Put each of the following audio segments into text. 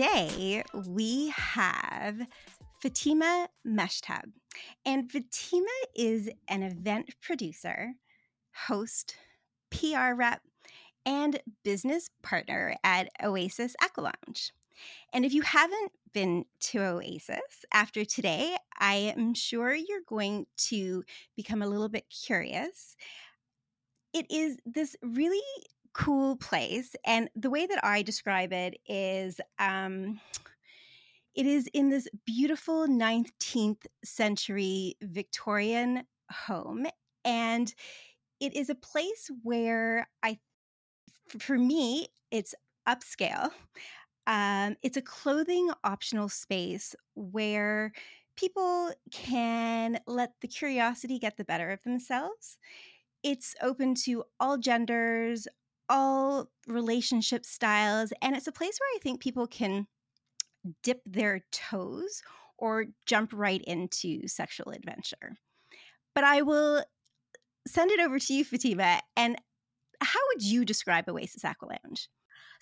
Today we have Fatima Mechtab. And Fatima is an event producer, host, PR rep, and business partner at Oasis Aqua Lounge. And if you haven't been to Oasis after today, I am sure you're going to become a little bit curious. It is this really cool place. And the way that I describe it is um, it is in this beautiful 19th century Victorian home. And it is a place where I, for me, it's upscale. Um, it's a clothing optional space where people can let the curiosity get the better of themselves. It's open to all genders, all relationship styles, and it's a place where I think people can dip their toes or jump right into sexual adventure. But I will send it over to you, Fatima. And how would you describe Oasis Aqua Lounge?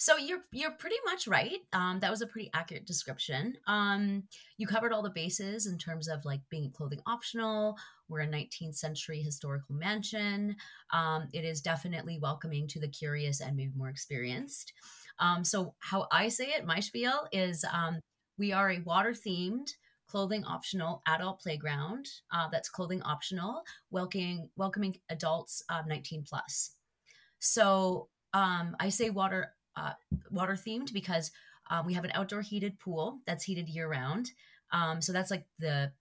So you're you're pretty much right. Um, that was a pretty accurate description. Um, you covered all the bases in terms of like being clothing optional. We're a 19th century historical mansion. Um, it is definitely welcoming to the curious and maybe more experienced. Um, so how I say it, my spiel is um, we are a water themed clothing optional adult playground uh, that's clothing optional welcoming welcoming adults uh, 19 plus so um, i say water uh, water themed because um, we have an outdoor heated pool that's heated year round. Um, so that's like the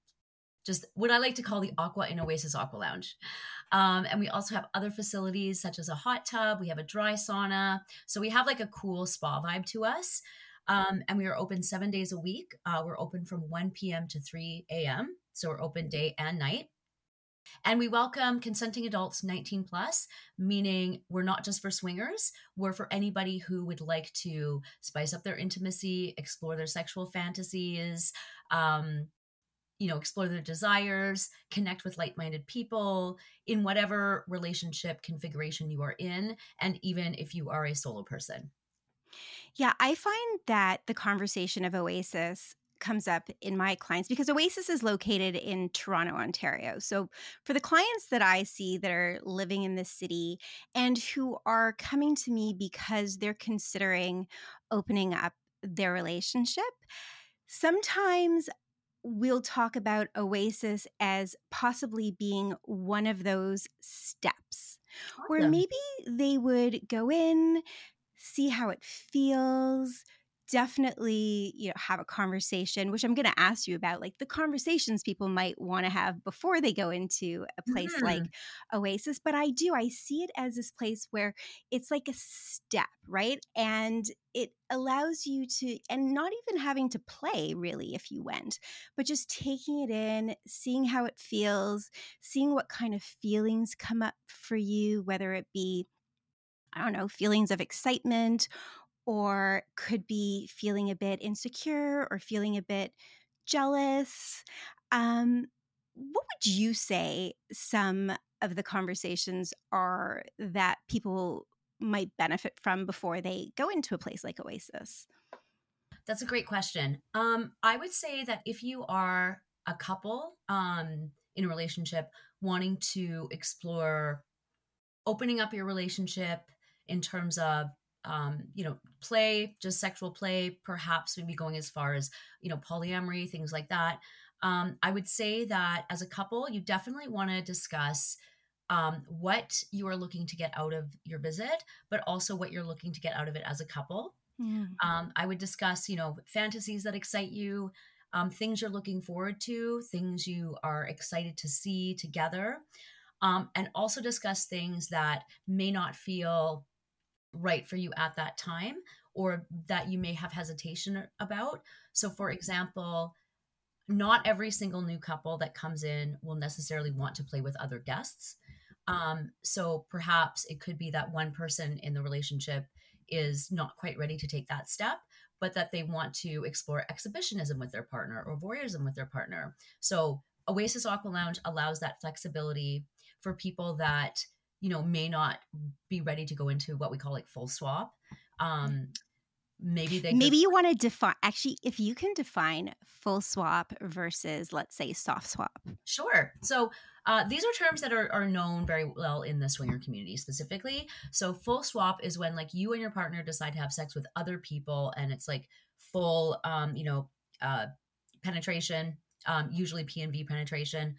just what I like to call the Aqua in Oasis Aqua Lounge. Um, and we also have other facilities such as a hot tub. We have a dry sauna. So we have like a cool spa vibe to us. Um, and we are open seven days a week. Uh, we're open from 1 p.m. to 3 a.m. So we're open day and night. And we welcome consenting adults 19 plus, meaning we're not just for swingers, we're for anybody who would like to spice up their intimacy, explore their sexual fantasies, um, you know, explore their desires, connect with like minded people in whatever relationship configuration you are in, and even if you are a solo person. Yeah, I find that the conversation of Oasis comes up in my clients because Oasis is located in Toronto, Ontario. So, for the clients that I see that are living in this city and who are coming to me because they're considering opening up their relationship, sometimes we'll talk about Oasis as possibly being one of those steps awesome. where maybe they would go in, see how it feels definitely you know have a conversation which i'm going to ask you about like the conversations people might want to have before they go into a place mm-hmm. like oasis but i do i see it as this place where it's like a step right and it allows you to and not even having to play really if you went but just taking it in seeing how it feels seeing what kind of feelings come up for you whether it be I don't know, feelings of excitement or could be feeling a bit insecure or feeling a bit jealous. Um, what would you say some of the conversations are that people might benefit from before they go into a place like Oasis? That's a great question. Um, I would say that if you are a couple um, in a relationship wanting to explore opening up your relationship in terms of um, you know, play, just sexual play, perhaps maybe going as far as, you know, polyamory, things like that. Um, I would say that as a couple, you definitely want to discuss um, what you are looking to get out of your visit, but also what you're looking to get out of it as a couple. Mm. Um, I would discuss, you know, fantasies that excite you, um, things you're looking forward to, things you are excited to see together, um, and also discuss things that may not feel right for you at that time or that you may have hesitation about. So, for example, not every single new couple that comes in will necessarily want to play with other guests. Um, so perhaps it could be that one person in the relationship is not quite ready to take that step, but that they want to explore exhibitionism with their partner or voyeurism with their partner. So Oasis Aqua Lounge allows that flexibility for people that you know may not be ready to go into what we call like full swap. Um maybe they maybe just, you want to define actually if you can define full swap versus let's say soft swap. Sure. So uh, these are terms that are, are known very well in the swinger community specifically. So full swap is when like you and your partner decide to have sex with other people and it's like full um you know uh penetration um usually p and v penetration.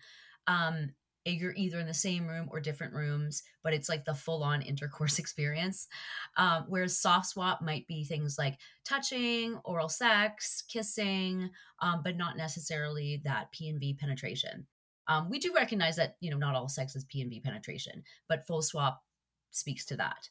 Um you're either in the same room or different rooms, but it's like the full on intercourse experience. Um, whereas soft swap might be things like touching, oral sex, kissing, um, but not necessarily that P and V penetration. Um, we do recognize that you know not all sex is P and V penetration, but full swap speaks to that.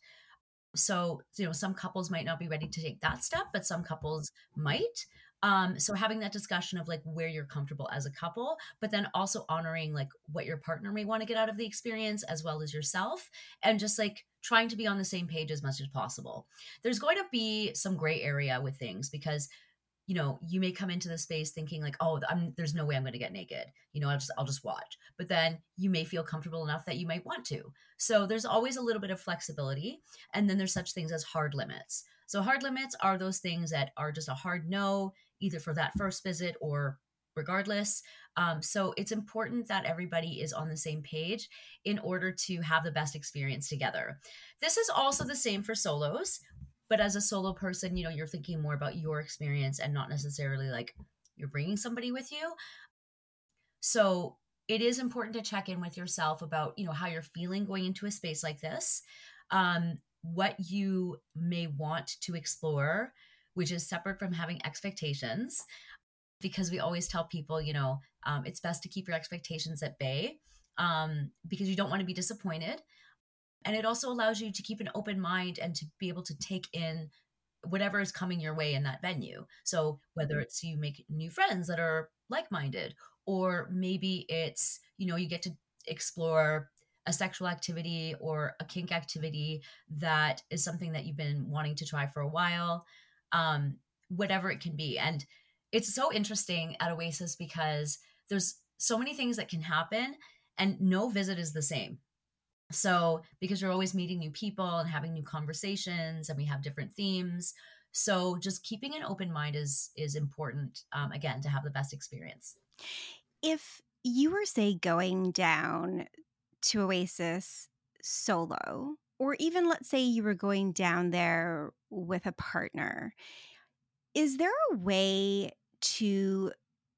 So you know some couples might not be ready to take that step, but some couples might. Um, so having that discussion of like where you're comfortable as a couple, but then also honoring like what your partner may want to get out of the experience as well as yourself, and just like trying to be on the same page as much as possible. There's going to be some gray area with things because you know you may come into the space thinking like oh I'm, there's no way i'm going to get naked. You know i'll just i'll just watch. But then you may feel comfortable enough that you might want to. So there's always a little bit of flexibility and then there's such things as hard limits. So hard limits are those things that are just a hard no either for that first visit or regardless. Um, so it's important that everybody is on the same page in order to have the best experience together. This is also the same for solos, but as a solo person, you know, you're thinking more about your experience and not necessarily like you're bringing somebody with you. So it is important to check in with yourself about, you know, how you're feeling going into a space like this. Um, what you may want to explore which is separate from having expectations because we always tell people, you know, um, it's best to keep your expectations at bay um, because you don't want to be disappointed. And it also allows you to keep an open mind and to be able to take in whatever is coming your way in that venue. So whether mm-hmm. it's you make new friends that are like-minded, or maybe it's, you know, you get to explore a sexual activity or a kink activity that is something that you've been wanting to try for a while um, whatever it can be. And it's so interesting at Oasis because there's so many things that can happen and no visit is the same. So, because you're always meeting new people and having new conversations and we have different themes. So, just keeping an open mind is is important um, again to have the best experience. If you were say going down to Oasis solo, or even let's say you were going down there with a partner, is there a way to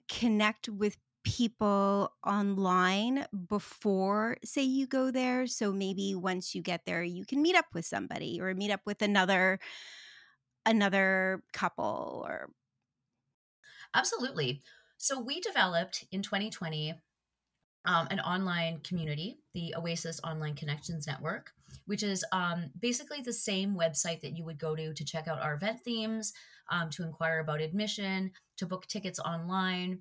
connect with people online before say you go there? So maybe once you get there you can meet up with somebody or meet up with another another couple or absolutely. So we developed in 2020 um, an online community, the Oasis Online Connections Network, which is um, basically the same website that you would go to to check out our event themes, um, to inquire about admission, to book tickets online.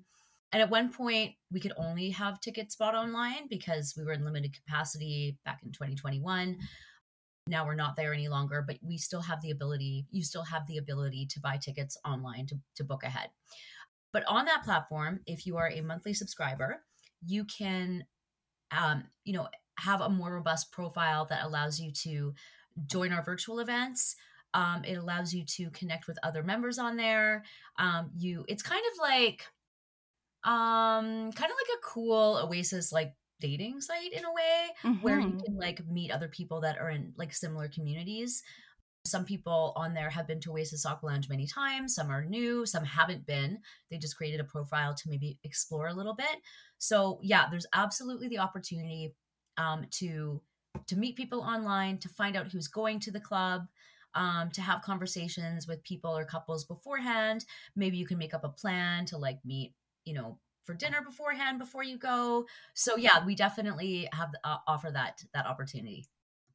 And at one point, we could only have tickets bought online because we were in limited capacity back in 2021. Now we're not there any longer, but we still have the ability, you still have the ability to buy tickets online to, to book ahead. But on that platform, if you are a monthly subscriber, you can um, you know have a more robust profile that allows you to join our virtual events um, it allows you to connect with other members on there um, you it's kind of like um kind of like a cool oasis like dating site in a way mm-hmm. where you mm-hmm. can like meet other people that are in like similar communities some people on there have been to Oasis Aqua Lounge many times. Some are new, some haven't been. They just created a profile to maybe explore a little bit. So yeah, there's absolutely the opportunity um, to to meet people online, to find out who's going to the club, um, to have conversations with people or couples beforehand. Maybe you can make up a plan to like meet, you know, for dinner beforehand before you go. So yeah, we definitely have uh, offer that that opportunity.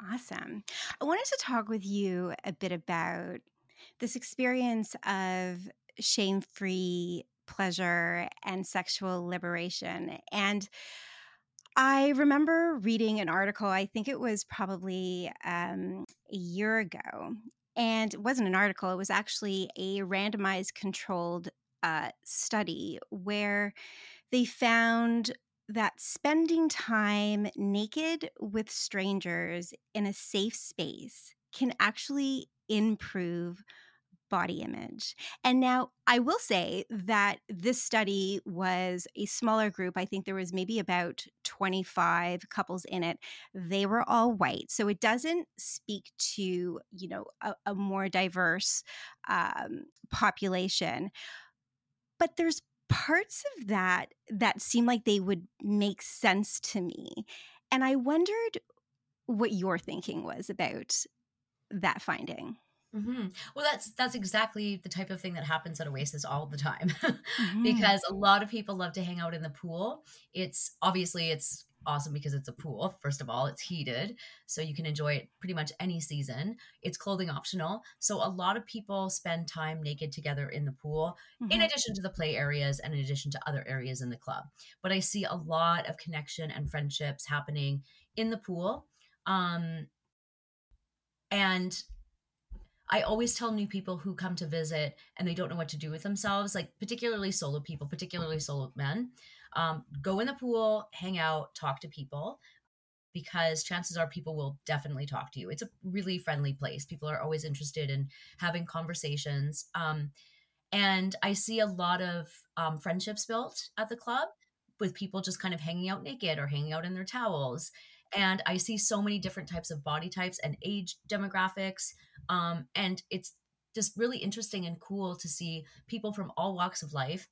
Awesome. I wanted to talk with you a bit about this experience of shame free pleasure and sexual liberation. And I remember reading an article, I think it was probably um, a year ago. And it wasn't an article, it was actually a randomized controlled uh, study where they found that spending time naked with strangers in a safe space can actually improve body image. And now I will say that this study was a smaller group. I think there was maybe about 25 couples in it. They were all white. So it doesn't speak to, you know, a, a more diverse um, population. But there's parts of that that seem like they would make sense to me. And I wondered what your thinking was about that finding. Mm-hmm. Well, that's that's exactly the type of thing that happens at Oasis all the time, mm-hmm. because a lot of people love to hang out in the pool. It's obviously it's awesome because it's a pool. First of all, it's heated, so you can enjoy it pretty much any season. It's clothing optional, so a lot of people spend time naked together in the pool, mm-hmm. in addition to the play areas and in addition to other areas in the club. But I see a lot of connection and friendships happening in the pool. Um, and I always tell new people who come to visit and they don't know what to do with themselves, like particularly solo people, particularly solo men, um, go in the pool, hang out, talk to people because chances are people will definitely talk to you. It's a really friendly place. People are always interested in having conversations. Um, and I see a lot of um, friendships built at the club with people just kind of hanging out naked or hanging out in their towels. And I see so many different types of body types and age demographics. Um, and it's just really interesting and cool to see people from all walks of life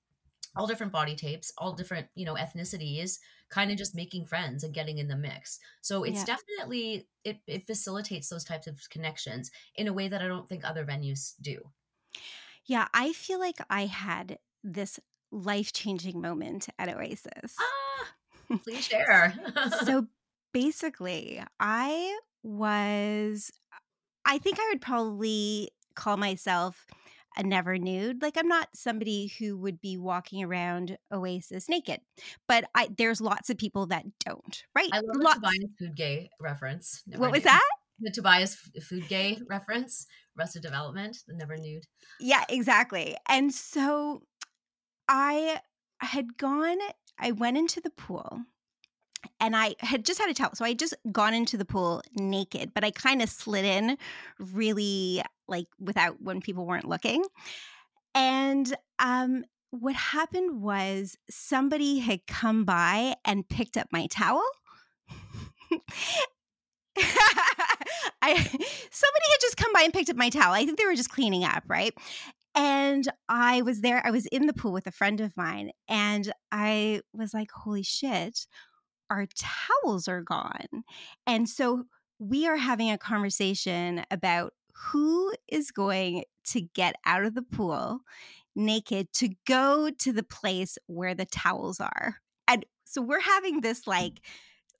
all different body types all different you know ethnicities kind of just making friends and getting in the mix. So it's yeah. definitely it, it facilitates those types of connections in a way that i don't think other venues do. Yeah i feel like i had this life-changing moment at oasis. Ah, please share. So basically i was I think I would probably call myself a never nude. Like I'm not somebody who would be walking around Oasis naked, but I there's lots of people that don't. Right? I love lots. the Tobias Fünke reference. Never what nude. was that? The Tobias Fünke reference. Arrested Development, the never nude. Yeah, exactly. And so I had gone. I went into the pool and I had just had a towel. So I had just gone into the pool naked, but I kind of slid in really like without when people weren't looking. And um, what happened was somebody had come by and picked up my towel. I somebody had just come by and picked up my towel. I think they were just cleaning up, right? And I was there, I was in the pool with a friend of mine, and I was like, holy shit, our towels are gone. And so we are having a conversation about who is going to get out of the pool naked to go to the place where the towels are. And so we're having this mm. like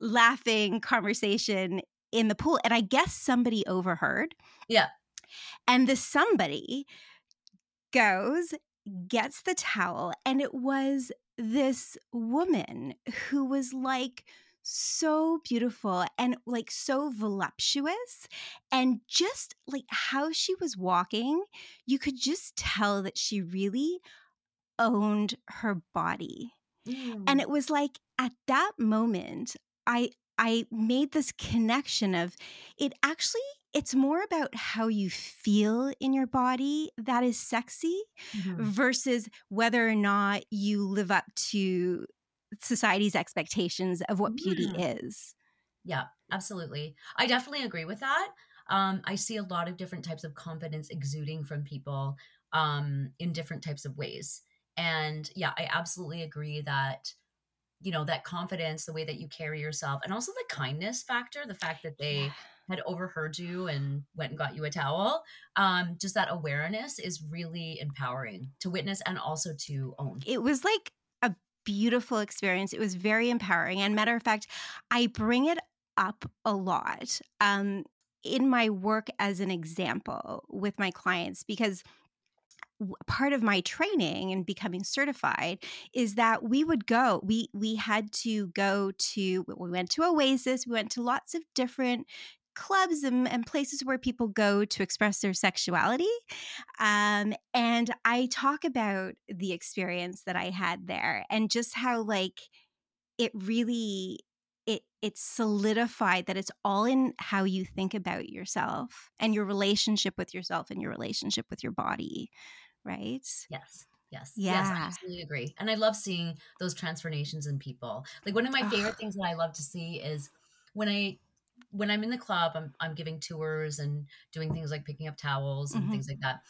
laughing conversation in the pool. And I guess somebody overheard. Yeah. And the somebody goes, gets the towel, and it was this woman who was like so beautiful and like so voluptuous and just like how she was walking you could just tell that she really owned her body mm. and it was like at that moment i i made this connection of it actually it's more about how you feel in your body that is sexy mm-hmm. versus whether or not you live up to society's expectations of what beauty mm. is. Yeah, absolutely. I definitely agree with that. Um, I see a lot of different types of confidence exuding from people um, in different types of ways. And yeah, I absolutely agree that you know that confidence the way that you carry yourself and also the kindness factor the fact that they yeah had overheard you and went and got you a towel um just that awareness is really empowering to witness and also to own it was like beautiful experience. It was very empowering and matter of fact i bring it up a lot um in my work as an example with my clients because part of my training and becoming certified is that we would go we we had to go to we went to oasis we went to lots of different clubs and, and, places where people go to express their sexuality. Um, and I talk about the experience that I had there and just how, like, it really it it's solidified that it's all in how you think about yourself and your relationship with yourself and your relationship with your body, right? Yes. Yes. Yeah. Yes, I absolutely agree. And I love seeing those transformations in people. Like one of my favorite things that I love to see is when I when I'm in the club, I'm I'm giving tours and doing things like picking up towels and Mhm. things like that.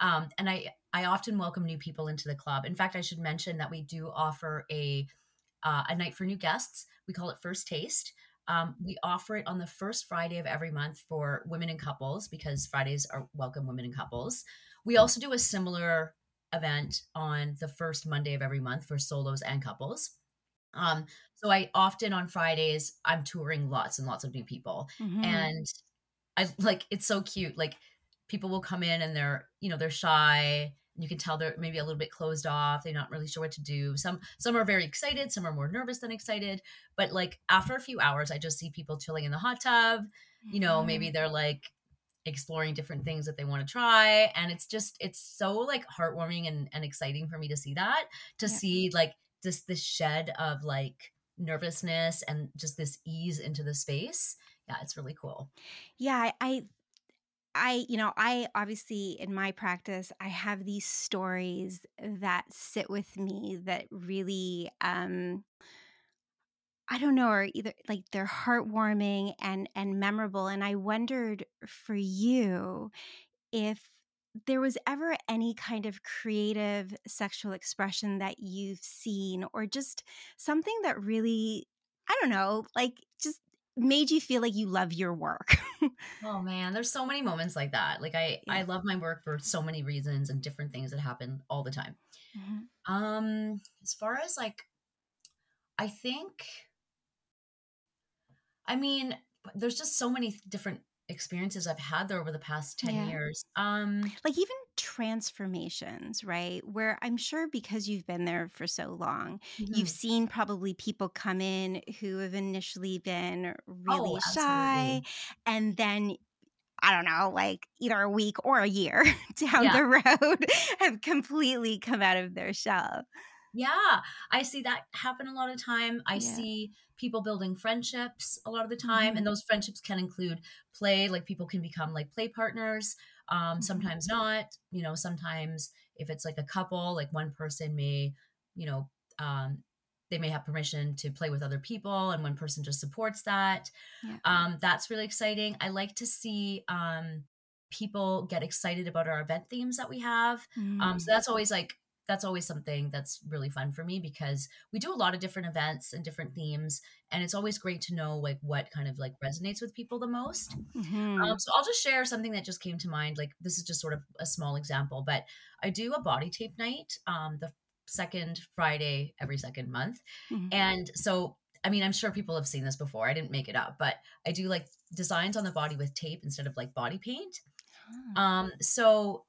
Um, and I I often welcome new people into the club. In fact, I should mention that we do offer a uh, a night for new guests. We call it First Taste. Um, we offer it on the first Friday of every month for women and couples because Fridays are welcome women and couples. We also do a similar event on the first Monday of every month for solos and couples. Um, so I often on Fridays I'm touring lots and lots of new people, Mhm. and I like it's so cute. Like people will come in and they're you know they're shy. And you can tell they're maybe a little bit closed off. They're not really sure what to do. Some some are very excited. Some are more nervous than excited. But like after a few hours, I just see people chilling in the hot tub. You know, maybe Mhm. they're like exploring different things that they want to try and it's just it's so like heartwarming and, and exciting for me to see that to Yeah. see like just this shed of like nervousness and just this ease into the space yeah it's really cool Yeah, I, I you know, I obviously in my practice, I have these stories that sit with me that really um I don't know, are either like they're heartwarming and and memorable. And I wondered for you if there was ever any kind of creative sexual expression that you've seen or just something that really, I don't know, like just made you feel like you love your work. oh man there's so many moments like that like i i love my work for so many reasons and different things that happen all the time Mhm. um as far as like i think i mean there's just so many different experiences i've had there over the past 10 Yeah. years um like even transformations, right? Where I'm sure because you've been there for so long, you've mhm. seen probably people come in who have initially been really oh shy and then I don't know, like either a week or a year down yeah the road have completely come out of their shell. Yeah, I see that happen a lot of time. I Yeah. see people building friendships a lot of the time, hmm and those friendships can include play. Like people can become like play partners. Um, hmm sometimes not. You know, sometimes if it's like a couple, like one person may, you know, um, they may have permission to play with other people, and one person just supports that. Yeah. Um, that's really exciting. I like to see um, people get excited about our event themes that we have. Um, so Mm. that's always like that's always something that's really fun for me because we do a lot of different events and different themes, and it's always great to know like what kind of like resonates with people the most. hmm Um, so I'll just share something that just came to mind. Like this is just sort of a small example, but I do a body tape night um, the second Friday every second month, hmm and so I mean I'm sure people have seen this before. I didn't make it up, but I do like designs on the body with tape instead of like body paint. Um, so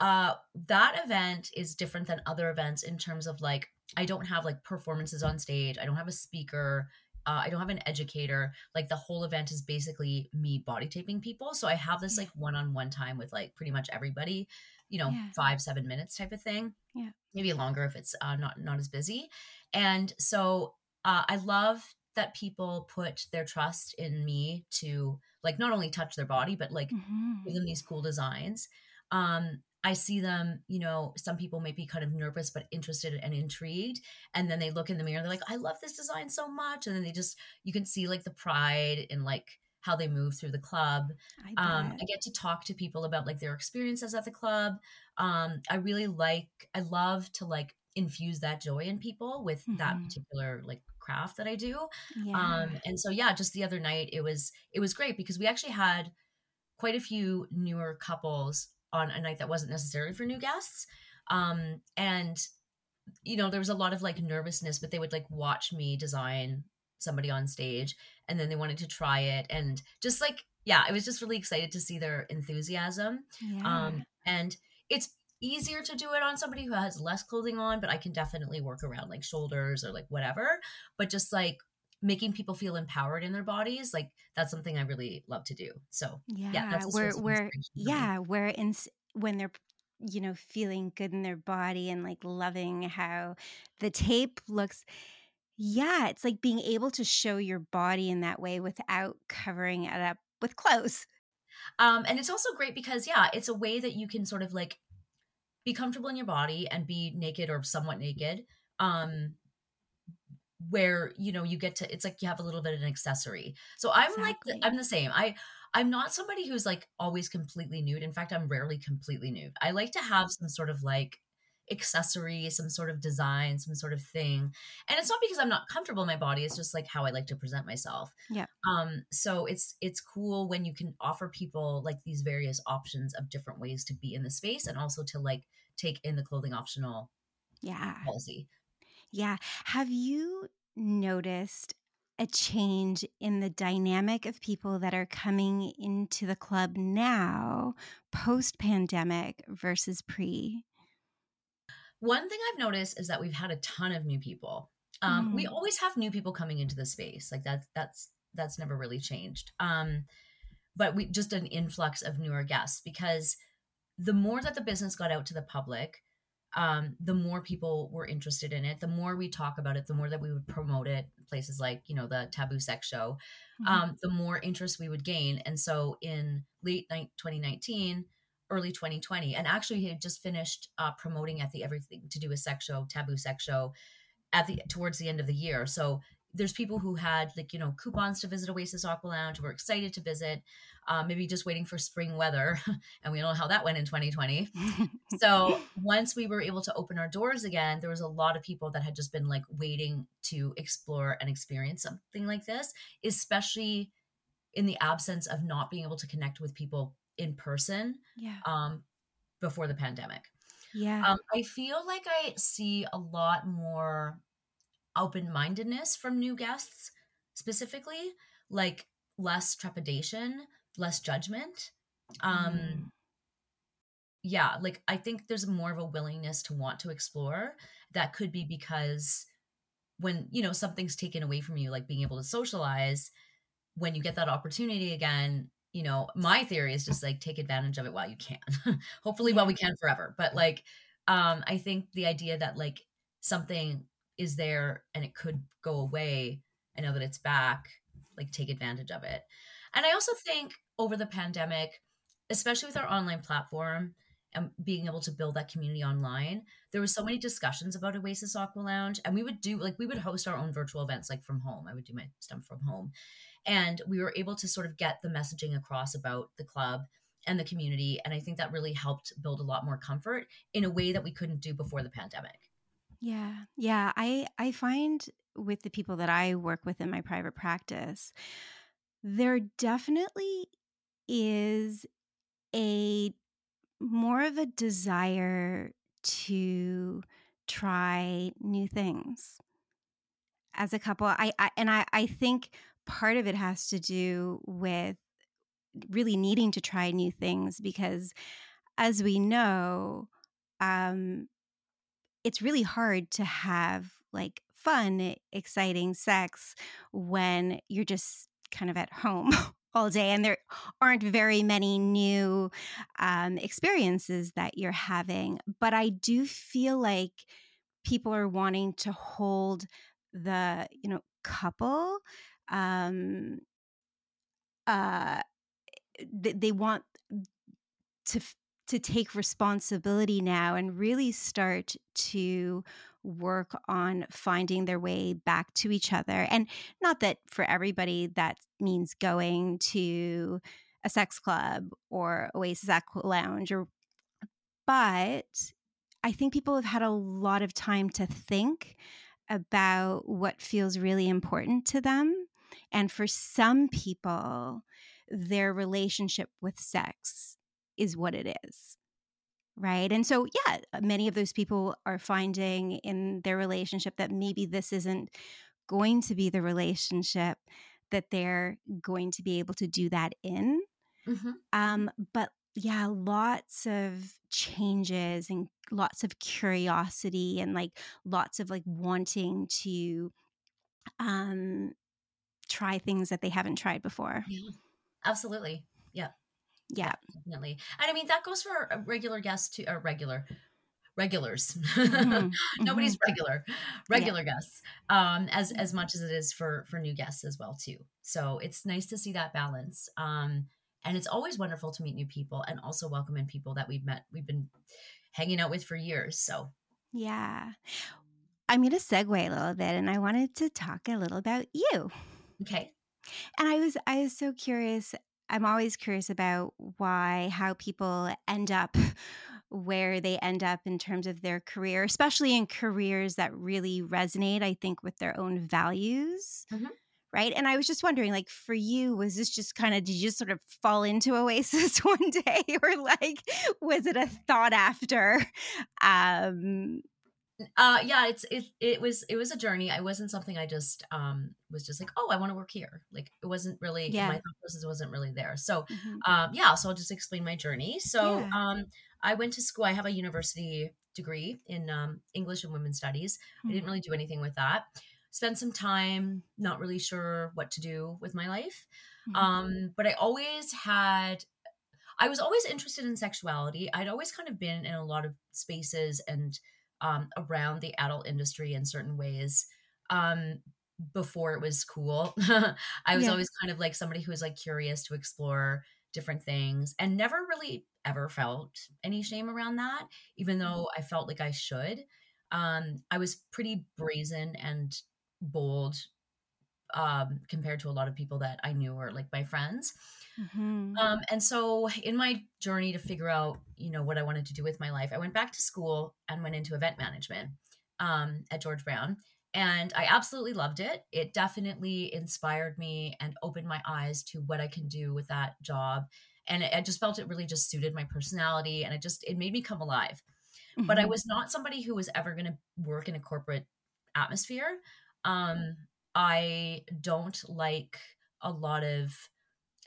uh that event is different than other events in terms of like I don't have like performances on stage. I don't have a speaker. Uh, I don't have an educator. Like the whole event is basically me body taping people. So I have this Yeah. like one on one time with like pretty much everybody, you know, Yeah. five, seven minutes type of thing. Yeah. Maybe longer if it's uh, not not as busy. And so uh, I love that people put their trust in me to like not only touch their body, but like hmm give them these cool designs. Um, I see them, you know, some people may be kind of nervous but interested and intrigued. And then they look in the mirror, they're like, I love this design so much. And then they just, you can see like the pride and like how they move through the club. I Um. I get to talk to people about like their experiences at the club. Um, I really like, I love to like infuse that joy in people with that hmm particular like craft that I do. Yeah. Um, and so yeah, just the other night it was it was great because we actually had quite a few newer couples on a night that wasn't necessarily for new guests. Um, and you know, there was a lot of like nervousness, but they would like watch me design somebody on stage and then they wanted to try it and just like yeah, I was just really excited to see their enthusiasm. Yeah. Um, and it's easier to do it on somebody who has less clothing on, but I can definitely work around like shoulders or like whatever. But just like making people feel empowered in their bodies, like that's something I really love to do. So yeah, Yeah, that's a where source of where inspiration for yeah, where in when they're you know feeling good in their body and like loving how the tape looks Yeah, it's like being able to show your body in that way without covering it up with clothes. Um, and it's also great because, yeah, it's a way that you can sort of like be comfortable in your body and be naked or somewhat naked. Um, where you know you get to it's like you have a little bit of an accessory. So i'm exactly. like i'm the same. I i'm not somebody who's like always completely nude. In fact i'm rarely completely nude. I like to have some sort of like accessory some sort of design some sort of thing. And it's not because i'm not comfortable in my body. It's just like how i like to present myself. Yeah. Um so it's it's cool when you can offer people like these various options of different ways to be in the space and also to like take in the clothing optional yeah. policy yeah. Have you noticed a change in the dynamic of people that are coming into the club now, post pandemic versus pre? One thing I've noticed is that we've had a ton of new people. Um, mm. We always have new people coming into the space, like that's that's that's never really changed. Um, but we just an influx of newer guests because the more that the business got out to the public, um, the more people were interested in it, the more we talk about it, the more that we would promote it, places like, you know, the Taboo Sex Show, mm-hmm. um, the more interest we would gain. And so in late 2019, early 2020, and actually he had just finished uh, promoting at the Everything to Do with Sex Show, Taboo Sex Show, at the towards the end of the year. So there's people who had like you know coupons to visit Oasis Aqua Lounge, were excited to visit, uh, maybe just waiting for spring weather, and we know how that went in 2020. so once we were able to open our doors again, there was a lot of people that had just been like waiting to explore and experience something like this, especially in the absence of not being able to connect with people in person. Yeah. Um, before the pandemic. Yeah. Um, I feel like I see a lot more open mindedness from new guests specifically, like less trepidation, less judgment. Um, mm. Yeah, like I think there's more of a willingness to want to explore. That could be because when, you know, something's taken away from you, like being able to socialize, when you get that opportunity again, you know, my theory is just like take advantage of it while you can. Hopefully while we can forever. But like um I think the idea that like something is there and it could go away I know that it's back like take advantage of it. And i also think over the pandemic especially with our online platform and being able to build that community online there was so many discussions about oasis aqua lounge and we would do like we would host our own virtual events like from home. I would do my stuff from home. And we were able to sort of get the messaging across about the club and the community and i think that really helped build a lot more comfort in a way that we couldn't do before the pandemic yeah. Yeah, I I find with the people that I work with in my private practice, there definitely is a more of a desire to try new things as a couple I, I and I, I think part of it has to do with really needing to try new things because as we know um it's really hard to have like fun, exciting sex when you're just kind of at home all day and there aren't very many new um, experiences that you're having. But I do feel like people are wanting to hold the, you know, couple. Um, uh, they, they want to to take responsibility now and really start to work on finding their way back to each other. And not that for everybody that means going to a sex club or Oasis Aqua Lounge or but I think people have had a lot of time to think about what feels really important to them. And for some people, their relationship with sex is what it is. Right. And so, yeah, many of those people are finding in their relationship that maybe this isn't going to be the relationship that they're going to be able to do that in. Mm-hmm. Um, but yeah, lots of changes and lots of curiosity and like lots of like wanting to um try things that they haven't tried before. Yeah. Absolutely. Yeah. Yeah. Definitely. And I mean, that goes for regular guest to a regular regulars. Mm-hmm. Nobody's mm-hmm. regular, regular yeah. guests, um, as as much as it is for for new guests as well too. So it's nice to see that balance. Um, and it's always wonderful to meet new people and also welcome in people that we've met, we've been hanging out with for years. So yeah, I'm going to segue a little bit, and I wanted to talk a little about you. Okay. And I was I was so curious. I'm always curious about why how people end up where they end up in terms of their career, especially in careers that really resonate, I think, with their own values. Mm-hmm. Right. And I was just wondering, like, for you, was this just kind of, did you just sort of fall into Oasis one day? Or like, was it a thought after? Um, uh yeah it's it it was it was a journey i wasn't something i just um was just like oh i want to work here like it wasn't really yeah. my thought process wasn't really there so mm-hmm. um yeah so i'll just explain my journey so yeah. um I went to school. I have a university degree in um, English and women's studies. Mm-hmm. I didn't hmm. really do anything with that. Spent some time not really sure what to do with my life. Mm-hmm. Um, but I always had, I was always interested in sexuality. I'd always kind of been in a lot of spaces and um, around the adult industry in certain ways. Um, before it was cool. I was yeah. always kind of like somebody who was like curious to explore different things and never really ever felt any shame around that, even mm-hmm. though I felt like I should. Um, I was pretty brazen and bold um, compared to a lot of people that I knew or like my friends. Mm-hmm. Um, and so in my journey to figure out, you know, what I wanted to do with my life, I went back to school and went into event management um, at George Brown. And I absolutely loved it. It definitely inspired me and opened my eyes to what I can do with that job and I just felt it really just suited my personality and it just it made me come alive. Mm-hmm. But I mm-hmm. was not somebody who was ever going to work in a corporate atmosphere. Um, I don't like a lot of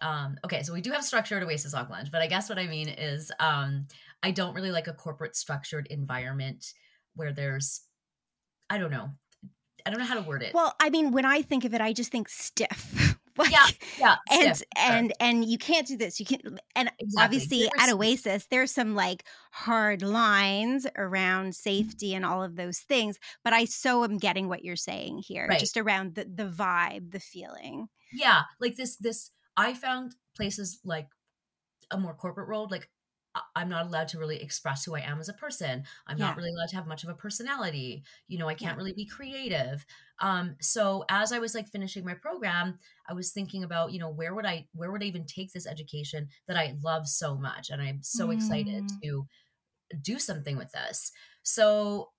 um, okay, so we do have structured Oasis Lounge, but I guess what I mean is um, I don't really like a corporate structured environment where there's I don't know. I don't know how to word it. Well, I mean, when I think of it, I just think stiff. Like, yeah, yeah, and and sure. and you can't do this. You can't. And exactly. obviously, at Oasis, there's some like hard lines around safety and all of those things. But I so am getting what you're saying here, right. just around the the vibe, the feeling. Yeah, like this. This I found places like a more corporate world, like I'm not allowed to really express who I am as a person. I'm yeah. not really allowed to have much of a personality. You know, I can't yeah. really be creative. Um, so as I was like finishing my program, I was thinking about, you know, where would I where would I even take this education that I love so much and I'm so mm. excited to do something with this. So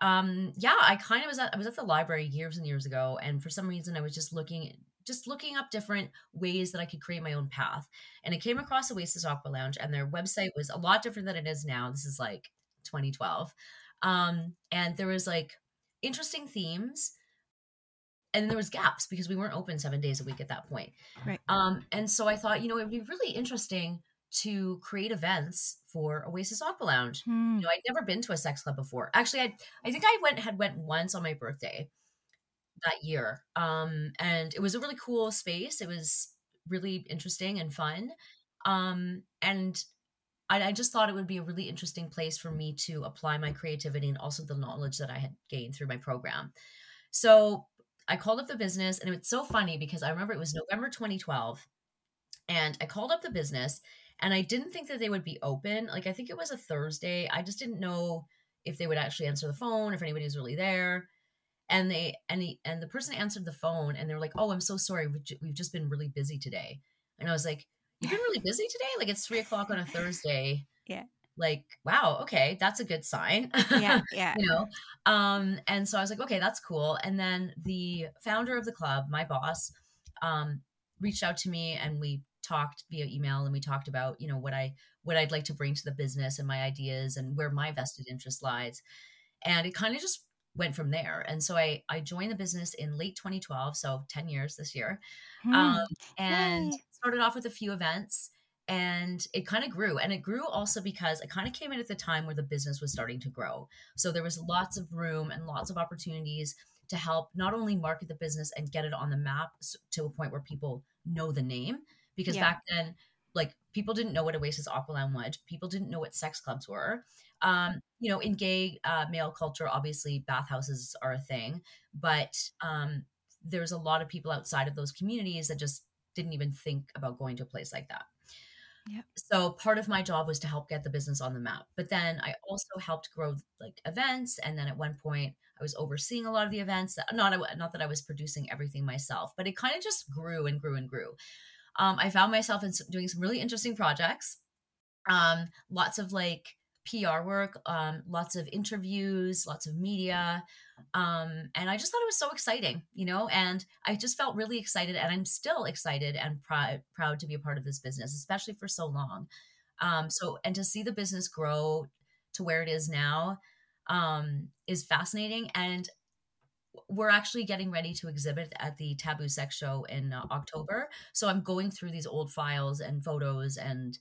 um yeah, I kind of was at I was at the library years and years ago and for some reason I was just looking just looking up different ways that I could create my own path. And I came across Oasis Aqua Lounge, and their website was a lot different than it is now. This is like 2012. Um, and there was like interesting themes. And there was gaps because we weren't open seven days a week at that point. Right. Um, and so I thought, you know, it would be really interesting to create events for Oasis Aqua Lounge. Hmm. You know, I'd never been to a sex club before. Actually, I I think I went had went once on my birthday, that year. Um, and it was a really cool space. It was really interesting and fun. Um, and I, I just thought it would be a really interesting place for me to apply my creativity and also the knowledge that I had gained through my program. So I called up the business, and it's so funny because I remember it was November 2012, and I called up the business, and I didn't think that they would be open. Like I think it was a Thursday. I just didn't know if they would actually answer the phone, if anybody was really there and they and the and the person answered the phone and they're like oh i'm so sorry. We've just been really busy today. And i was like you've been really busy today? Like it's three o'clock on a thursday. Yeah. Like wow okay that's a good sign. Yeah yeah. You know? Um and so i was like okay that's cool. And then the founder of the club my boss um reached out to me and we talked via email and we talked about you know what i what i'd like to bring to the business and my ideas and where my vested interest lies. And it kind of just went from there. And so I I joined the business in late 2012, so 10 years this year, hmm. um, and Yay. started off with a few events. And it kind of grew. And it grew also because it kind of came in at the time where the business was starting to grow. So there was lots of room and lots of opportunities to help not only market the business and get it on the map to a point where people know the name. Because yeah. back then, like people didn't know what Oasis Aqua Lounge was. People didn't know what sex clubs were. Um, you know, in gay uh, male culture, obviously bathhouses are a thing, but um, there's a lot of people outside of those communities that just didn't even think about going to a place like that. Yeah. So part of my job was to help get the business on the map. But then I also helped grow like events. And then at one point I was overseeing a lot of the events. Not not that I was producing everything myself, but it kind of just grew and grew and grew. Um, I found myself in doing some really interesting projects. Um, lots of like PR work, um, lots of interviews, lots of media. Um, and I just thought it was so exciting, you know, and I just felt really excited and I'm still excited and proud, proud to be a part of this business, especially for so long. Um, so, and to see the business grow to where it is now um, is fascinating. And we're actually getting ready to exhibit at the Taboo Sex Show in uh, October. So I'm going through these old files and photos and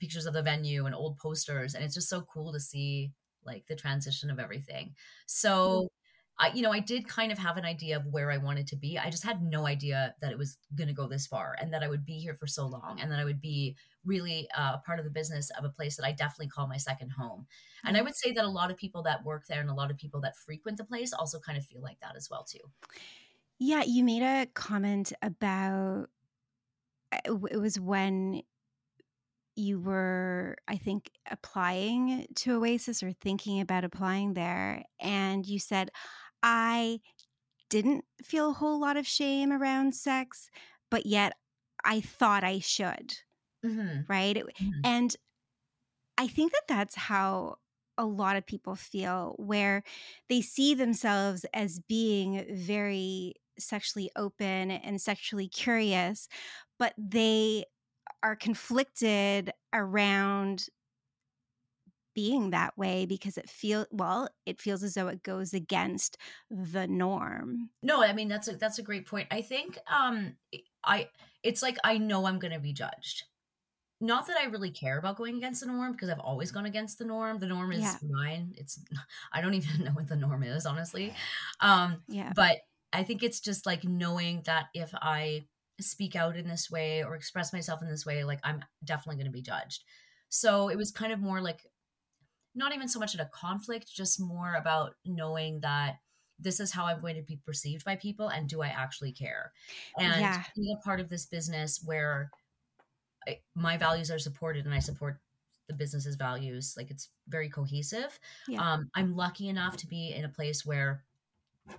pictures of the venue and old posters and it's just so cool to see like the transition of everything so I, you know, I did kind of have an idea of where I wanted to be. I just had no idea that it was going to go this far and that I would be here for so long and that I would be really uh, a part of the business of a place that I definitely call my second home. And I would say that a lot of people that work there and a lot of people that frequent the place also kind of feel like that as well too. Yeah, you made a comment about uh, it was when you were, I think, applying to Oasis or thinking about applying there, and you said, I didn't feel a whole lot of shame around sex, but yet I thought I should. Mm-hmm. Right. Mm-hmm. And I think that that's how a lot of people feel, where they see themselves as being very sexually open and sexually curious, but they are conflicted around being that way because it feel well it feels as though it goes against the norm. No i mean that's a that's a great point. I think um i it's like i know i'm going to be judged. Not that i really care about going against the norm because i've always gone against the norm. The norm is yeah. mine. It's i don't even know what the norm is honestly. Um yeah. but i think it's just like knowing that if i speak out in this way or express myself in this way, like I'm definitely going to be judged. So it was kind of more like not even so much at a conflict, just more about knowing that this is how I'm going to be perceived by people and do I actually care? And yeah. being a part of this business where I, my values are supported and I support the business's values, like it's very cohesive. Yeah. Um, I'm lucky enough to be in a place where,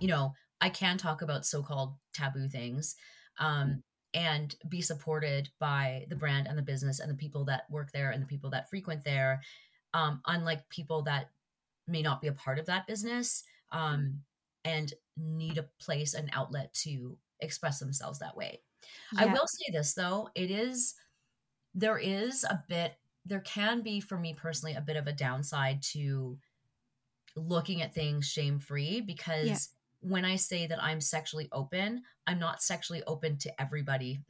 you know, I can talk about so called taboo things um, and be supported by the brand and the business and the people that work there and the people that frequent there um, unlike people that may not be a part of that business um, and need a place an outlet to express themselves that way yeah. i will say this though it is there is a bit there can be for me personally a bit of a downside to looking at things shame free because yeah when I say that I'm sexually open, I'm not sexually open to everybody.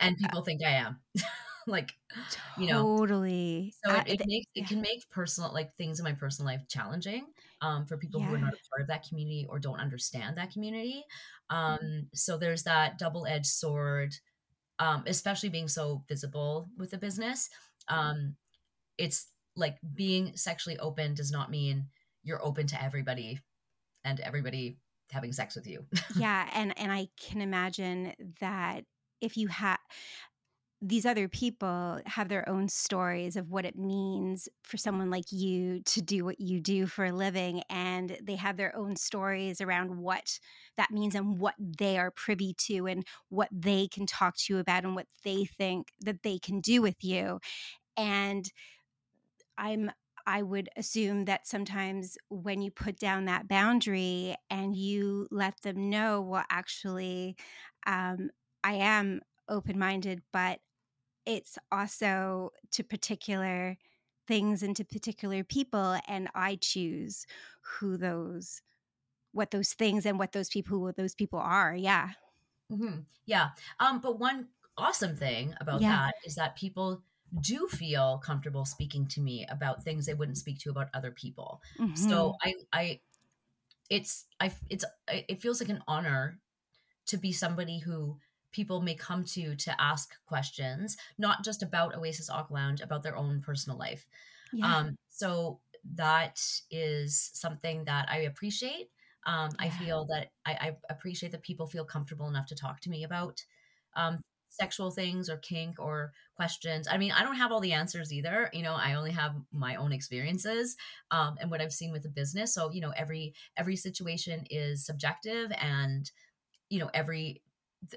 and people think I am. like you know totally so it, it makes it can make personal like things in my personal life challenging um, for people yeah. who are not a part of that community or don't understand that community um, mm-hmm. so there's that double-edged sword um, especially being so visible with the business mm-hmm. um, it's like being sexually open does not mean you're open to everybody and everybody having sex with you. yeah, and and I can imagine that if you have these other people have their own stories of what it means for someone like you to do what you do for a living and they have their own stories around what that means and what they are privy to and what they can talk to you about and what they think that they can do with you. And i'm I would assume that sometimes when you put down that boundary and you let them know, well, actually, um, I am open minded, but it's also to particular things and to particular people, and I choose who those, what those things and what those people, who those people are. Yeah. Mm-hmm. Yeah. Um, but one awesome thing about yeah. that is that people do feel comfortable speaking to me about things they wouldn't speak to about other people. Mm-hmm. So I I it's I it's it feels like an honor to be somebody who people may come to to ask questions, not just about Oasis Aqua Lounge, about their own personal life. Yeah. Um, so that is something that I appreciate. Um, I feel that I, I appreciate that people feel comfortable enough to talk to me about um, sexual things or kink or questions. I mean, I don't have all the answers either. You know, I only have my own experiences um, and what I've seen with the business. So, you know, every every situation is subjective, and you know, every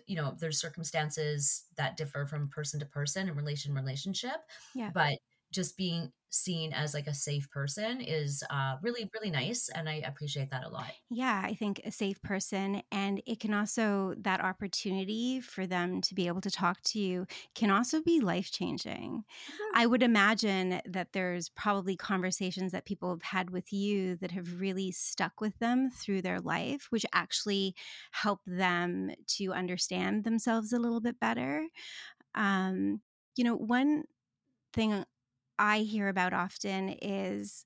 you know, there's circumstances that differ from person to person and relation relationship. Yeah. But just being seen as like a safe person is uh, really really nice and i appreciate that a lot Yeah, I think a safe person. And it can also, that opportunity for them to be able to talk to you can also be life changing. I would imagine that there's probably conversations that people have had with you that have really stuck with them through their life, which actually help them to understand themselves a little bit better. Um, you know, one thing I hear about often is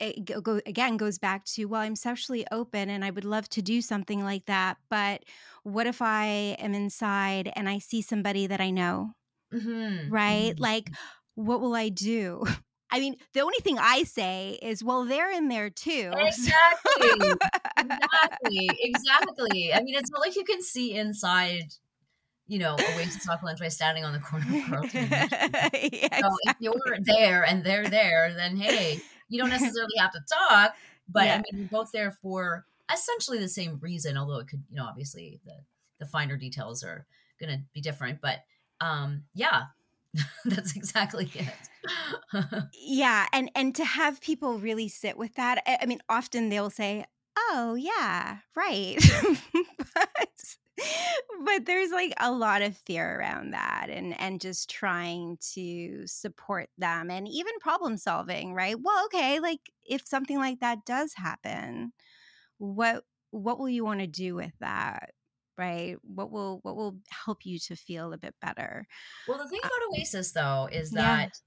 it go, go, again goes back to well i'm sexually open and i would love to do something like that but what if i am inside and i see somebody that i know? Mhm, right? mhm. like what will i do? I mean the only thing i say is well they're in there too. Exactly exactly exactly. I mean it's not like you can see inside you know Oasis Aqua Lounge by standing on the corner of carlton yeah, so if you're there and they're there then hey you don't necessarily have to talk but Yeah. i mean you're both there for essentially the same reason although it could you know obviously the the finer details are going to be different but um yeah that's exactly it. Yeah and and to have people really sit with that I, I mean often they'll say oh yeah right. But but there's like a lot of fear around that and and just trying to support them and even problem solving right well okay like if something like that does happen what what will you want to do with that right what will what will help you to feel a bit better well the thing about oasis though is Yeah. that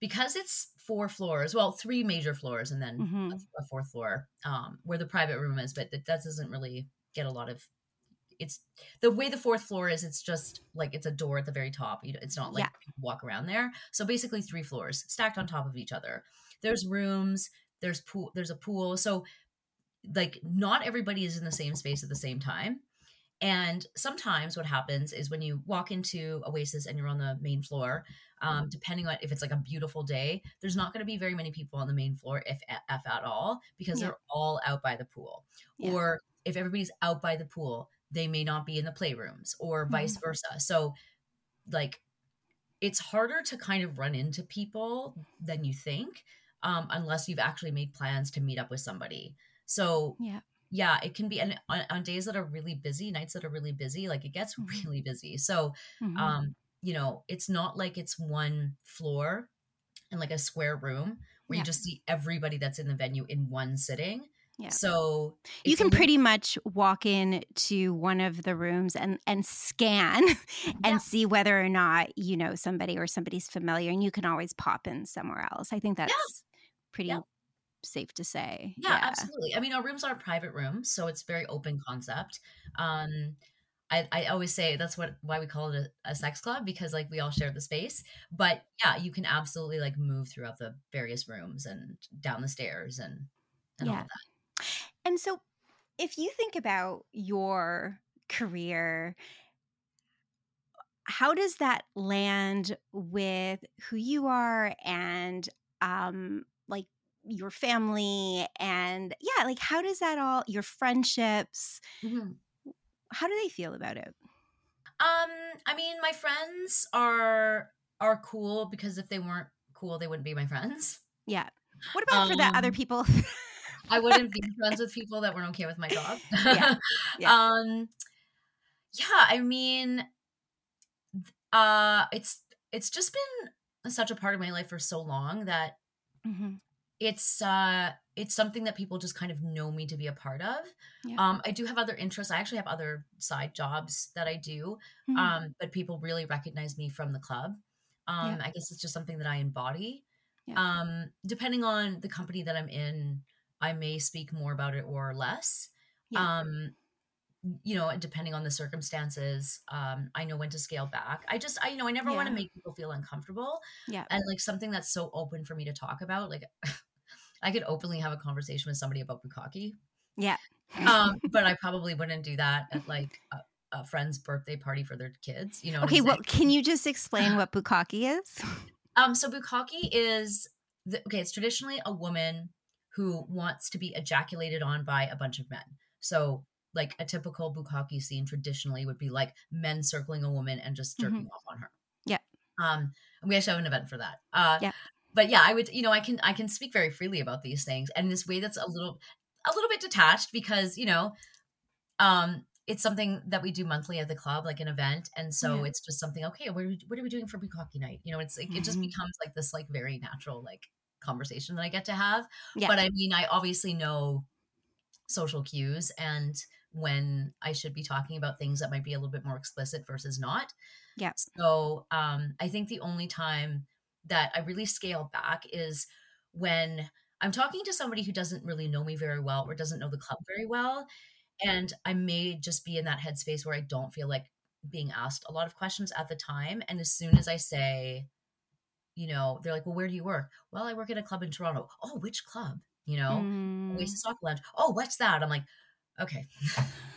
because it's four floors well three major floors and then Mhm. a, a fourth floor um where the private room is but that, that doesn't really get a lot of it's the way the fourth floor is it's just like it's a door at the very top you know, it's not like Yeah. walk around there so basically three floors stacked on top of each other there's rooms there's pool there's a pool so like not everybody is in the same space at the same time and sometimes what happens is when you walk into Oasis and you're on the main floor, um, depending on if it's like a beautiful day, there's not going to be very many people on the main floor, if if at all, because Yeah. they're all out by the pool. Yeah. Or if everybody's out by the pool, they may not be in the playrooms, or vice Mhm. versa. So, like, it's harder to kind of run into people than you think, um, unless you've actually made plans to meet up with somebody. So yeah yeah it can be and on, on days that are really busy nights that are really busy like it gets Mhm. really busy so Mhm. um you know it's not like it's one floor and like a square room where Yeah. you just see everybody that's in the venue in one sitting Yeah. so you can pretty much walk in to one of the rooms and and scan and Yeah. see whether or not you know somebody or somebody's familiar and you can always pop in somewhere else i think that's pretty Yeah. safe to say yeah, absolutely i mean our rooms are private rooms so it's very open concept um I, I always say that's what why we call it a, a sex club because like we all share the space but yeah you can absolutely like move throughout the various rooms and down the stairs and and all Yeah. that and so if you think about your career how does that land with who you are and um like your family and yeah like how does that all your friendships Mhm. how do they feel about it Um, I mean, my friends are are cool because if they weren't cool, they wouldn't be my friends. yeah what about for the other Um, people I wouldn't be friends with people that weren't okay with my job. Yeah, yeah. Um, yeah. I mean, uh, it's it's just been such a part of my life for so long that Mhm. it's uh it's something that people just kind of know me to be a part of. Yeah. Um, I do have other interests. I actually have other side jobs that I do. Mhm. um, but people really recognize me from the club. Um, I guess it's just something that I embody. Yeah. Um, depending on the company that I'm in, I may speak more about it or less. Yeah. Um, you know, depending on the circumstances, um, I know when to scale back. I just, I, you know, I never want to make people feel uncomfortable. Yeah. And like something that's so open for me to talk about, like I could openly have a conversation with somebody about bukkake. Yeah. Um, but I probably wouldn't do that at like a, a friend's birthday party for their kids. You know? okay, well, can you just explain what bukkake is? Um, so bukkake is the, okay. It's traditionally a woman who wants to be ejaculated on by a bunch of men. So, like a typical bukkake scene traditionally would be like men circling a woman and just jerking off on her. Mm-hmm. Yeah. Um, we actually have an event for that. Uh, Yeah. But yeah, I would, you know, I can I can speak very freely about these things, and this way that's a little a little bit detached because you know, um, it's something that we do monthly at the club, like an event, and so Yeah. it's just something. Okay, what are we, what are we doing for bukkake night? You know, it's like it just Mhm. becomes like this like very natural like conversation that I get to have. Yeah. But I mean, I obviously know social cues and when I should be talking about things that might be a little bit more explicit versus not. Yeah. So um, I think the only time that I really scale back is when I'm talking to somebody who doesn't really know me very well or doesn't know the club very well. And I may just be in that headspace where I don't feel like being asked a lot of questions at the time. And as soon as I say, you know, they're like, well, where do you work? Well, I work at a club in Toronto. Oh, which club? You know, Mm, Oasis Aqua Lounge. Oh, what's that? I'm like, okay,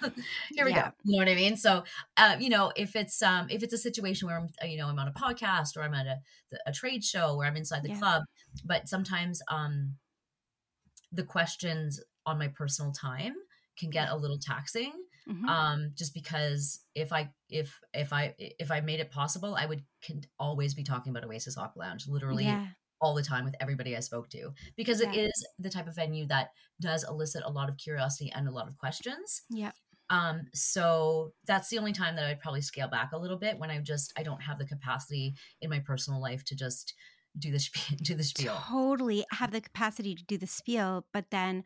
here we Yeah. go. You know what I mean? So, uh, you know, if it's um, if it's a situation where I'm, uh, you know, I'm on a podcast or I'm at a a trade show where I'm inside the Yeah. club, but sometimes um, the questions on my personal time can get a little taxing mhm. um just because if i if if i if i made it possible i would can always be talking about Oasis Aqua Lounge literally yeah. all the time with everybody i spoke to because it Yeah. is the type of venue that does elicit a lot of curiosity and a lot of questions Yeah. um so that's the only time that i'd probably scale back a little bit when i just i don't have the capacity in my personal life to just do the spiel do the spiel totally have the capacity to do the spiel, but then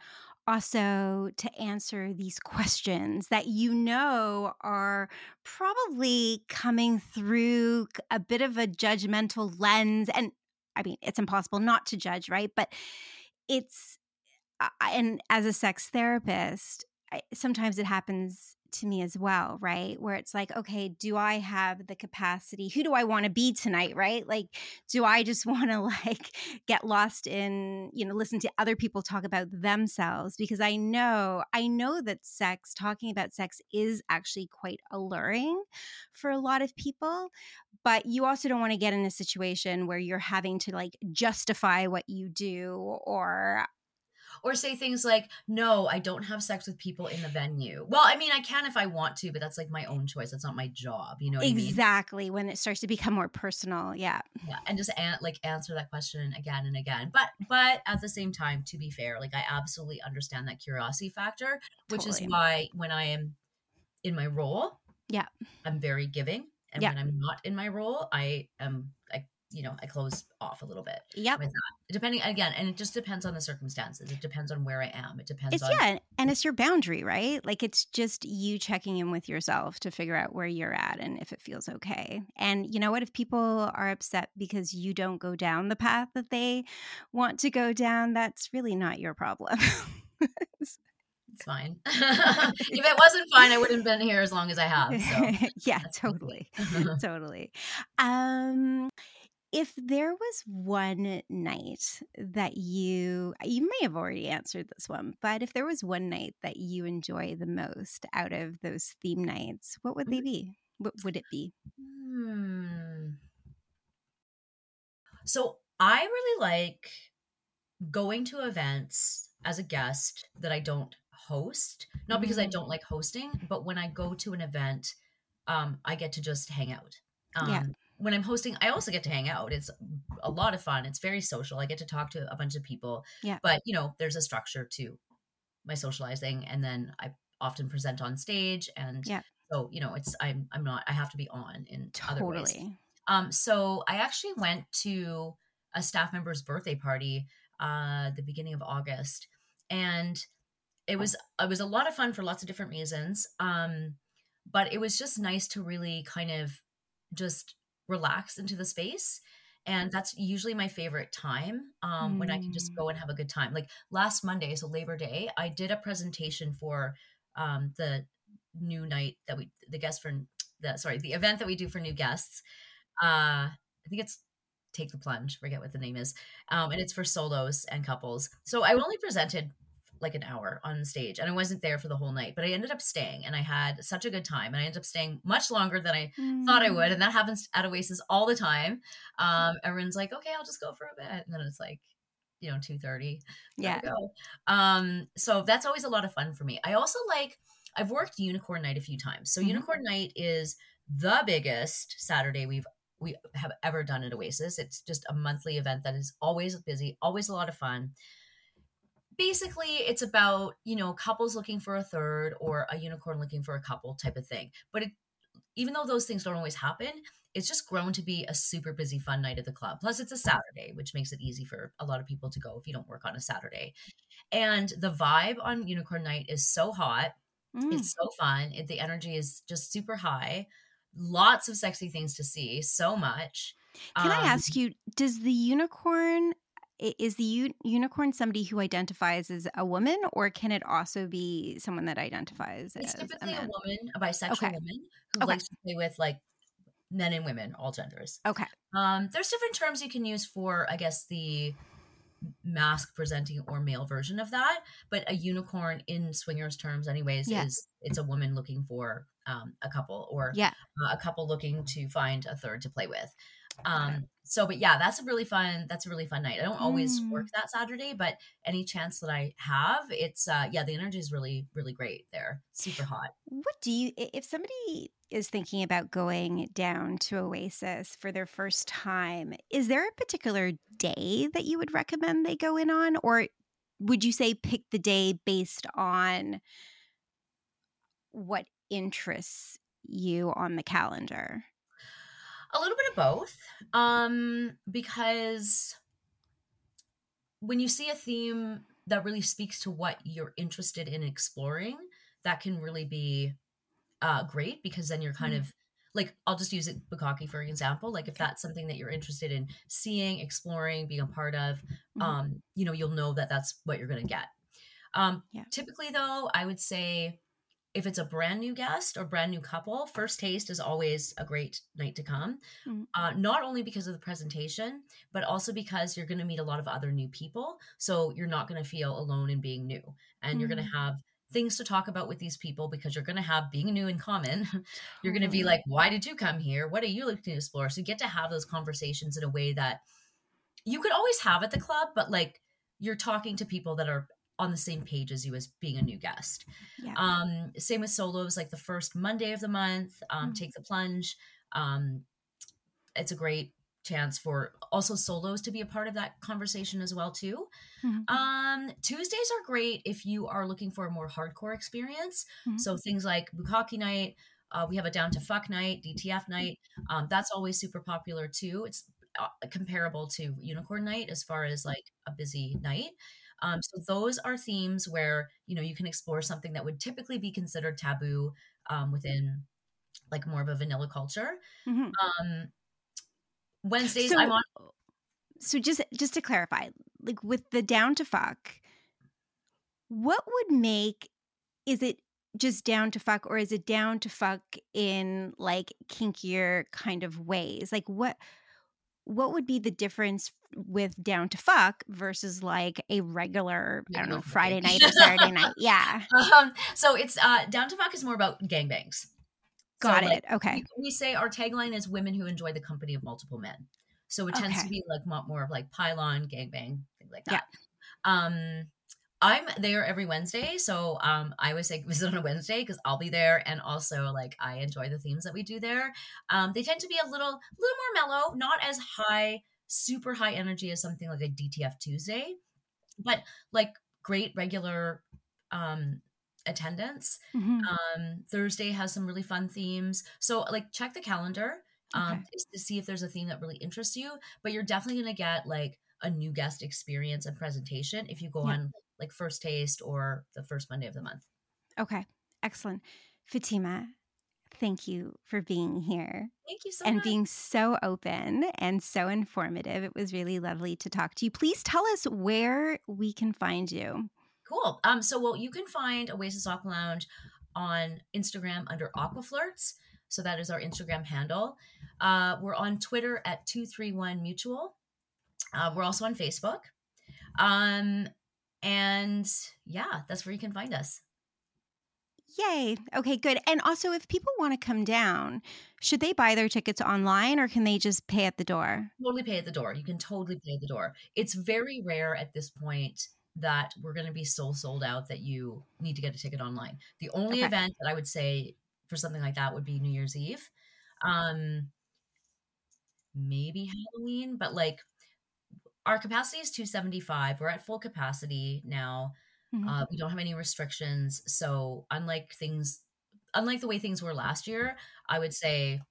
also to answer these questions that you know are probably coming through a bit of a judgmental lens. And I mean, it's impossible not to judge, right? But it's, and as a sex therapist, I, sometimes it happens to me as well, right? Where it's like, okay, do I have the capacity? Who do I want to be tonight, right? Like, do I just want to like get lost in, you know, listen to other people talk about themselves? Because I know, I know that sex, talking about sex is actually quite alluring for a lot of people. But you also don't want to get in a situation where you're having to like justify what you do or or say things like no i don't have sex with people in the venue well i mean i can if i want to but that's like my own choice that's not my job you know exactly when it starts to become more personal. Yeah. yeah and just an- like answer that question again and again but but at the same time to be fair like i absolutely understand that curiosity factor which is why when i am in my role Yeah. i'm very giving and Yeah. when i'm not in my role i am i you know i close off a little bit yeah depending again and it just depends on the circumstances it depends on where i am it depends It's on yeah, and it's your boundary, right? Like it's just you checking in with yourself to figure out where you're at and if it feels okay. And you know what? If people are upset because you don't go down the path that they want to go down, that's really not your problem. It's fine. if it wasn't fine, I wouldn't have been here as long as I have. So yeah, totally. totally. Um if there was one night that you you may have already answered this one, but if there was one night that you enjoy the most out of those theme nights, what would they be? What would it be? Hmm. So I really like going to events as a guest that I don't host. Not because I Mm. don't like hosting, but when I go to an event, um, I get to just hang out. Um, Yeah. When I'm hosting, I also get to hang out. It's a lot of fun. It's very social. I get to talk to a bunch of people. Yeah. But you know, there's a structure to my socializing, and then I often present on stage, and Yeah. so you know, it's I'm I'm not I have to be on in other ways. Totally. Um, so I actually went to a staff member's birthday party uh the beginning of August and it was it was a lot of fun for lots of different reasons. Um, but it was just nice to really kind of just relax into the space. And that's usually my favorite time um, when I can just Mm. go and have a good time. Like last Monday, so Labor Day, I did a presentation for um, the new night that we the guest for the sorry the event that we do for new guests. Uh, I think it's take the plunge. Forget what the name is, um, and it's for solos and couples. So I only presented like an hour on stage and I wasn't there for the whole night, but I ended up staying and I had such a good time and I ended up staying much longer than I mm. thought I would. And that happens at Oasis all the time. Um, everyone's like, okay, I'll just go for a bit. And then it's like, you know, 2.30. Yeah. Um, so that's always a lot of fun for me. I also like, I've worked Unicorn Night a few times. So mm-hmm. Unicorn Night is the biggest Saturday we've we have ever done at Oasis. It's just a monthly event that is always busy, always a lot of fun. Basically, it's about, you know, couples looking for a third or a unicorn looking for a couple type of thing. But it, even though those things don't always happen, it's just grown to be a super busy, fun night at the club. Plus, it's a Saturday, which makes it easy for a lot of people to go if you don't work on a Saturday. And the vibe on Unicorn Night is so hot. Mm. It's so fun. It, the energy is just super high lots of sexy things to see, so much. Can um, I ask you, does the unicorn is the unicorn somebody who identifies as a woman or can it also be someone that identifies it's as typically a, a woman a bisexual okay. woman who okay. likes to play with like men and women all genders okay um there's different terms you can use for i guess the masc presenting or male version of that but a unicorn in swingers terms anyways yeah. is it's a woman looking for um, a couple or yeah. uh, a couple looking to find a third to play with. Um, so, but yeah, that's a really fun. That's a really fun night. I don't always mm. work that Saturday, but any chance that I have, it's uh, yeah, the energy is really, really great there. Super hot. What do you, if somebody is thinking about going down to Oasis for their first time, is there a particular day that you would recommend they go in on, or would you say pick the day based on what interests you on the calendar? A little bit of both. Um, because when you see a theme that really speaks to what you're interested in exploring, that can really be uh, great because then you're kind mm. of like I'll just use it Bukkake for example. Like if that's something that you're interested in seeing, exploring, being a part of, mm-hmm. um, you know, you'll know that that's what you're going to get. Um, yeah. Typically, though, I would say if it's a brand new guest or brand new couple, first taste is always a great night to come. Mm-hmm. Uh, not only because of the presentation, but also because you're going to meet a lot of other new people. So you're not going to feel alone in being new, and mm-hmm. you're going to have things to talk about with these people because you're going to have being new in common. you're going to be like, why did you come here? What are you looking to explore? So you get to have those conversations in a way that you could always have at the club, but like you're talking to people that are on the same page as you as being a new guest. Yeah. Um, same with solos, like the first Monday of the month, um, mm-hmm. take the plunge. Um, it's a great chance for also solos to be a part of that conversation as well too. Mm-hmm. Um, Tuesdays are great if you are looking for a more hardcore experience. Mm-hmm. So things like Bukkake night, uh, we have a down to fuck night, DTF night. Um, that's always super popular too. It's uh, comparable to Unicorn night as far as like a busy night. Um, so those are themes where you know you can explore something that would typically be considered taboo um, within like more of a vanilla culture. Mm-hmm. Um, Wednesdays, so, I'm on. So just just to clarify, like with the down to fuck, what would make is it just down to fuck or is it down to fuck in like kinkier kind of ways? Like what what would be the difference with down to fuck versus like a regular i don't know friday night or saturday night? Yeah. Um, so it's uh down to fuck is more about gangbangs. Got so, it. Like, okay. we, we, say our tagline is women who enjoy the company of multiple men. So it tends okay. to be like more of like pylon gangbang things like that. Yeah. um I'm there every Wednesday, so um, I always say visit on a Wednesday because I'll be there, and also like I enjoy the themes that we do there. Um, they tend to be a little, little more mellow, not as high, super high energy as something like a DTF Tuesday, but like great regular um, attendance. Mm-hmm. Um, Thursday has some really fun themes, so like check the calendar um, okay. to see if there's a theme that really interests you. But you're definitely gonna get like a new guest experience and presentation if you go yeah. on like first taste or the first Monday of the month. Okay, excellent. Fatima, thank you for being here. Thank you so much and much. being so open and so informative. It was really lovely to talk to you. Please tell us where we can find you. Cool. Um, so well, you can find Oasis Aqua Lounge on Instagram under Aquaflirts. So that is our Instagram handle. Uh, we're on Twitter at 231 Mutual. Uh, we're also on Facebook. Um, and yeah, that's where you can find us. Yay. Okay, good. And also, if people want to come down, should they buy their tickets online or can they just pay at the door? Totally pay at the door. You can totally pay at the door. It's very rare at this point that we're going to be so sold out that you need to get a ticket online. The only okay. event that I would say for something like that would be New Year's Eve. Um maybe Halloween, but like our capacity is 275. We're at full capacity now. Mm-hmm. Uh, we don't have any restrictions. So unlike things, unlike the way things were last year, I would say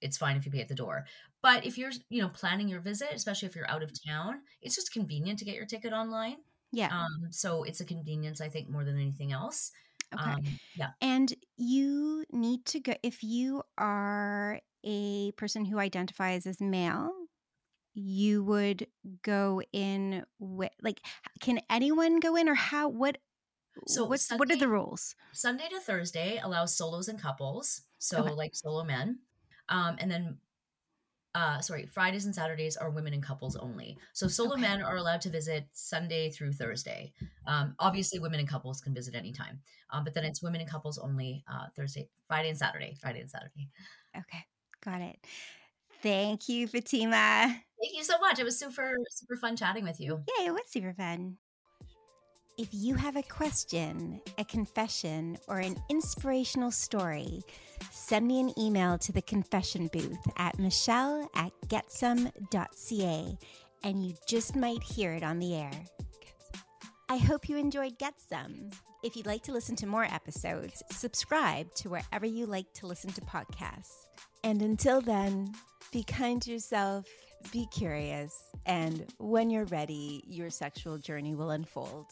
it's fine if you pay at the door. But if you're, you know, planning your visit, especially if you're out of town, it's just convenient to get your ticket online. Yeah. Um, so it's a convenience, I think, more than anything else. Okay. Um, yeah. And you need to go if you are a person who identifies as male, you would go in with like can anyone go in or how what so what's Sunday, what are the rules? Sunday to Thursday allows solos and couples, so okay. like solo men. Um, and then uh, sorry, Fridays and Saturdays are women and couples only. So solo okay. men are allowed to visit Sunday through Thursday. Um, obviously, women and couples can visit anytime, um, but then it's women and couples only uh, Thursday, Friday, and Saturday. Friday and Saturday. Okay, got it. Thank you, Fatima. Thank you so much. It was super, super fun chatting with you. Yeah, it was super fun. If you have a question, a confession, or an inspirational story, send me an email to the confession booth at michelle at getsome.ca and you just might hear it on the air. I hope you enjoyed Get Some. If you'd like to listen to more episodes, subscribe to wherever you like to listen to podcasts. And until then, be kind to yourself, be curious, and when you're ready, your sexual journey will unfold.